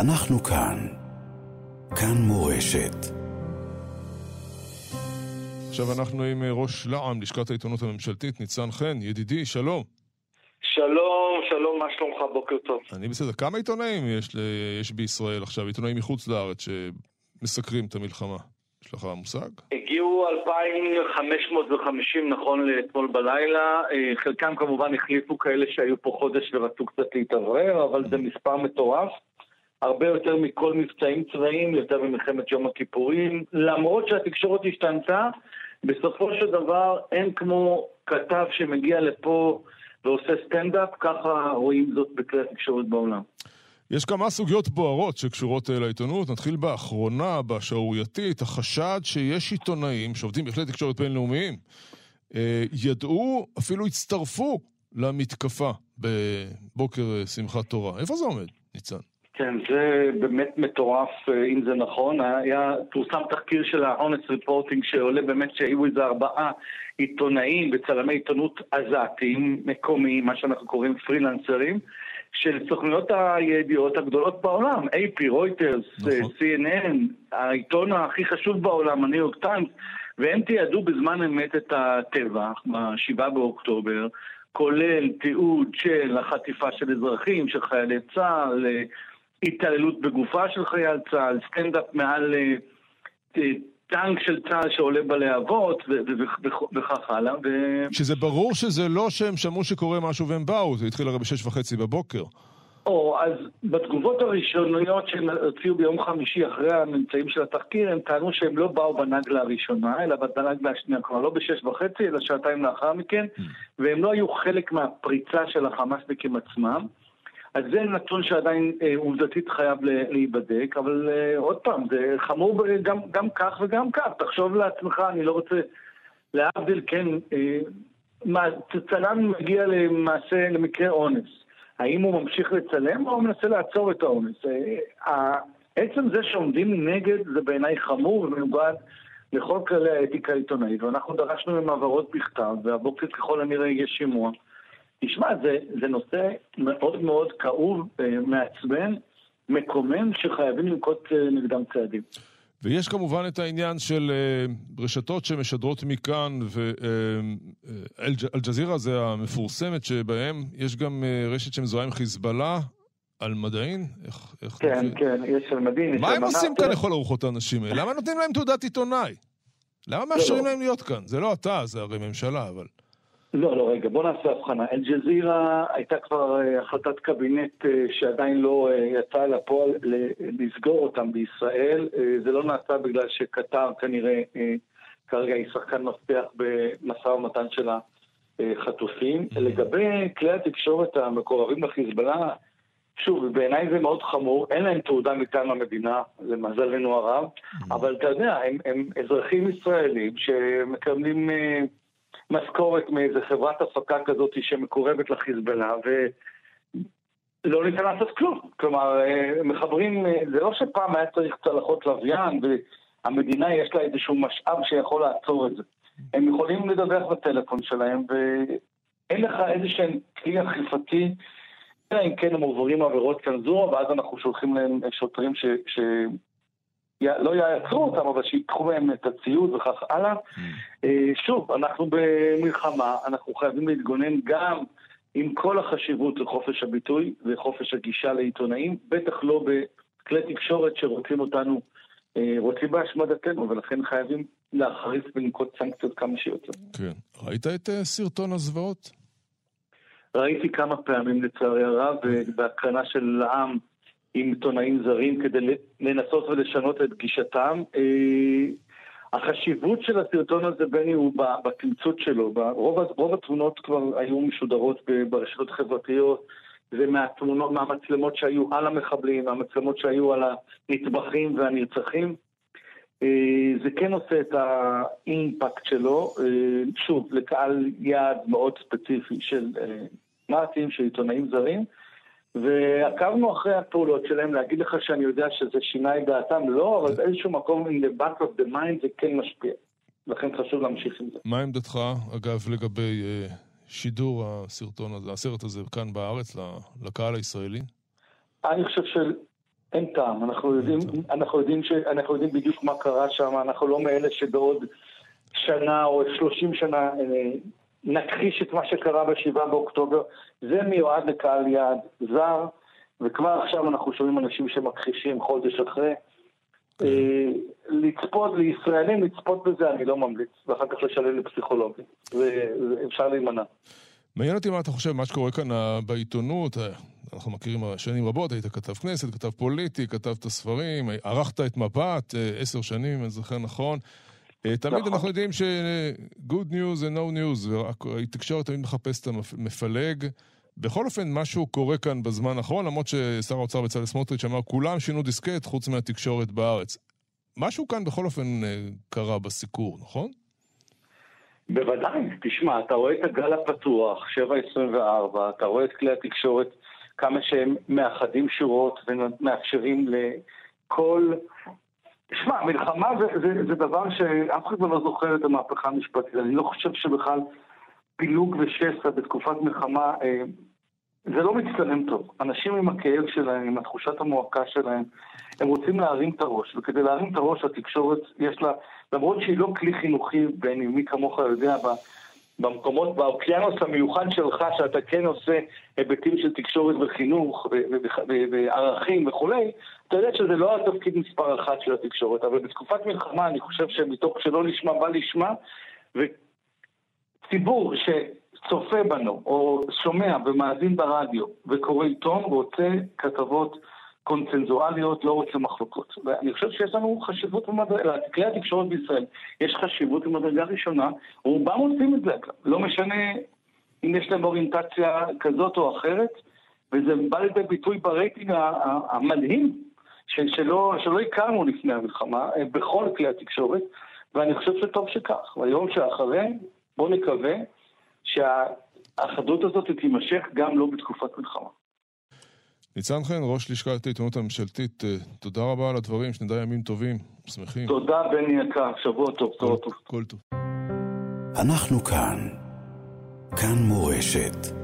אנחנו כאן. כאן מורשת. עכשיו אנחנו עם אה, ראש לע"מ, לשכת העיתונות הממשלתית, ניצן חן, ידידי, שלום. שלום, שלום, מה שלומך? בוקר טוב. אני בסדר. כמה עיתונאים יש, ל... יש בישראל עכשיו, עיתונאים מחוץ לארץ שמסקרים את המלחמה? יש לך מושג? הגיעו 2,550 נכון לאתמול בלילה, אה, חלקם כמובן החליפו כאלה שהיו פה חודש ורצו קצת להתאוורר, אבל זה מספר מטורף. הרבה יותר מכל מבצעים צבאיים, יותר ממלחמת יום הכיפורים. למרות שהתקשורת השתנתה, בסופו של דבר אין כמו כתב שמגיע לפה ועושה סטנדאפ, ככה רואים זאת בכלי התקשורת בעולם. יש כמה סוגיות בוערות שקשורות אה, לעיתונות. נתחיל באחרונה, בשערורייתית, החשד שיש עיתונאים שעובדים בכלי תקשורת בינלאומיים, אה, ידעו, אפילו הצטרפו למתקפה בבוקר אה, שמחת תורה. איפה זה עומד, ניצן? כן, זה באמת מטורף אם זה נכון. היה, פורסם תחקיר של ה-honest reporting שעולה באמת שהיו איזה ארבעה עיתונאים וצלמי עיתונות עזתיים, מקומיים, מה שאנחנו קוראים פרילנסרים. של סוכנויות הידיעות הגדולות בעולם, AP, רויטרס, נכון. CNN, העיתון הכי חשוב בעולם, הניו יורק טיימס, והם תיעדו בזמן אמת את הטבח ב-7 באוקטובר, כולל תיעוד של החטיפה של אזרחים, של חיילי צה"ל, התעללות בגופה של חייל צה"ל, סטנדאפ מעל אה, טנק של צה"ל שעולה בלהבות וכך הלאה. ו... שזה ברור שזה לא שהם שמעו שקורה משהו והם באו, זה התחיל הרי בשש וחצי בבוקר. או, אז בתגובות הראשוניות שהם הוציאו ביום חמישי אחרי הממצאים של התחקיר, הם טענו שהם לא באו בנגלה הראשונה, אלא בנגלה השנייה, כלומר לא בשש וחצי, אלא שעתיים לאחר מכן, mm. והם לא היו חלק מהפריצה של החמאסניקים עצמם. אז זה נתון שעדיין אה, עובדתית חייב להיבדק, אבל אה, עוד פעם, זה חמור גם, גם כך וגם כך. תחשוב לעצמך, אני לא רוצה להבדיל, כן, אה, צלם מגיע למעשה, למקרה אונס. האם הוא ממשיך לצלם או הוא מנסה לעצור את האונס? אה, עצם זה שעומדים נגד זה בעיניי חמור ומנוגד לכל כללי האתיקה העיתונאית, ואנחנו דרשנו מהם העברות בכתב, והבוקר ככל הנראה יהיה שימוע. תשמע, זה, זה נושא מאוד מאוד כאוב, אה, מעצבן, מקומם, שחייבים לנקוט אה, נגדם צעדים. ויש כמובן את העניין של uh, רשתות שמשדרות מכאן, ואל-ג'זירה זה המפורסמת שבהם יש גם רשת שמזוהה עם חיזבאללה, על-מדעין? איך, איך כן? כן, יש על-מדעין. מה הם עושים כאן לכל ארוחות האנשים האלה? למה נותנים להם תעודת עיתונאי? למה מאפשרים לא. להם להיות כאן? זה לא אתה, זה הרי ממשלה, אבל... לא, לא, רגע, בוא נעשה הבחנה. אל-ג'זירה הייתה כבר אה, החלטת קבינט אה, שעדיין לא אה, יצאה לפועל לסגור אותם בישראל. זה לא נעשה בגלל שקטר כנראה כרגע היא שחקן מפתח במשא ומתן של החטופים. לגבי כלי התקשורת המקורבים לחיזבאללה, שוב, בעיניי זה מאוד חמור, אין להם תעודה מטעם המדינה, למזלנו הרב, אבל אתה יודע, הם, הם אזרחים ישראלים שמקבלים... משכורת מאיזה חברת הפקה כזאת שמקורבת לחיזבאללה, ולא ניתן לעשות כלום. כלומר, אה, מחברים, אה, זה לא שפעם היה צריך צלחות לוויין, והמדינה יש לה איזשהו משאב שיכול לעצור את זה. הם יכולים לדווח בטלפון שלהם, ואין לך איזשהם כלי אכיפתי, אלא אם כן הם עוברים עבירות צנזורה, ואז אנחנו שולחים להם שוטרים ש... ש... לא יעצרו אותם, אבל שיקחו מהם את הציוד וכך הלאה. Mm. אה, שוב, אנחנו במלחמה, אנחנו חייבים להתגונן גם עם כל החשיבות לחופש הביטוי וחופש הגישה לעיתונאים, בטח לא בכלי תקשורת שרוצים אותנו, אה, רוצים בהשמדתנו, ולכן חייבים להחריף ולנקוט סנקציות כמה שיותר. כן. ראית את אה, סרטון הזוועות? ראיתי כמה פעמים לצערי הרב, בהקרנה של העם. עם עיתונאים זרים כדי לנסות ולשנות את גישתם. אה, החשיבות של הסרטון הזה, בני, הוא בתמצות שלו. רוב, רוב התמונות כבר היו משודרות ברשתות החברתיות, ומהתמונות, מהמצלמות שהיו על המחבלים, מהמצלמות שהיו על הנטבחים והנרצחים. אה, זה כן עושה את האימפקט שלו, אה, שוב, לקהל יעד מאוד ספציפי של מרטים, של עיתונאים זרים. ועקבנו אחרי הפעולות שלהם, להגיד לך שאני יודע שזה שינה את דעתם, לא, אבל באיזשהו מקום, in the back of the mind זה כן משפיע. לכן חשוב להמשיך עם זה. מה עמדתך, אגב, לגבי uh, שידור הסרטון הזה, הסרט הזה כאן בארץ, לקהל הישראלי? אני חושב אין טעם, אנחנו יודעים, אנחנו יודעים, ש, אנחנו יודעים בדיוק מה קרה שם, אנחנו לא מאלה שבעוד שנה או שלושים שנה אה, נכחיש את מה שקרה בשבעה באוקטובר. זה מיועד לקהל יעד זר, וכבר עכשיו אנחנו שומעים אנשים שמכחישים חודש אחרי. אה, לצפות, לישראלים לצפות בזה אני לא ממליץ, ואחר כך לשלם לפסיכולוגים. ואפשר להימנע. מעניין אותי מה אתה חושב, מה שקורה כאן אה, בעיתונות, אה, אנחנו מכירים שנים רבות, היית כתב כנסת, כתב פוליטי, כתבת ספרים, ערכת את מפת, עשר שנים, אני זוכר נכון. תמיד נכון. אנחנו יודעים ש-good news and no news, והתקשורת תמיד מחפשת המפלג. בכל אופן, משהו קורה כאן בזמן האחרון, למרות ששר האוצר בצלאל סמוטריץ' אמר, כולם שינו דיסקט חוץ מהתקשורת בארץ. משהו כאן בכל אופן אה, קרה בסיקור, נכון? בוודאי, תשמע, אתה רואה את הגל הפתוח, 7.24, אתה רואה את כלי התקשורת, כמה שהם מאחדים שורות ומאפשרים לכל... תשמע, מלחמה זה, זה, זה דבר שאף אחד לא זוכר את המהפכה המשפטית. אני לא חושב שבכלל פילוג ושסע בתקופת מלחמה, אה, זה לא מצטלם טוב. אנשים עם הכאב שלהם, עם התחושת המועקה שלהם, הם רוצים להרים את הראש, וכדי להרים את הראש התקשורת יש לה, למרות שהיא לא כלי חינוכי, בני, מי כמוך יודע, במקומות, באוקיינוס המיוחד שלך, שאתה כן עושה היבטים של תקשורת וחינוך וערכים וכולי, אתה יודע שזה לא התפקיד מספר אחת של התקשורת, אבל בתקופת מלחמה אני חושב שמתוך שלא נשמע בא לשמה, ציבור שצופה בנו, או שומע ומאזין ברדיו וקורא עיתון, רוצה כתבות קונצנזואליות, לא רוצה מחלוקות. ואני חושב שיש לנו חשיבות במדרגה, לכלי התקשורת בישראל יש חשיבות במדרגה ראשונה, רובם עושים את זה, לא משנה אם יש להם אוריינטציה כזאת או אחרת, וזה בא לידי ביטוי ברייטינג המדהים שלא, שלא הכרנו לפני המלחמה בכל כלי התקשורת, ואני חושב שטוב שכך. והיום שאחרי, בואו נקווה שהאחדות הזאת תימשך גם לא בתקופת מלחמה. ניצן חן, ראש לשכת העיתונות הממשלתית, אה, תודה רבה על הדברים, שנדע ימים טובים, שמחים. תודה, בני יקר, שבוע טוב, כל טוב. כל טוב. אנחנו כאן. כאן מורשת.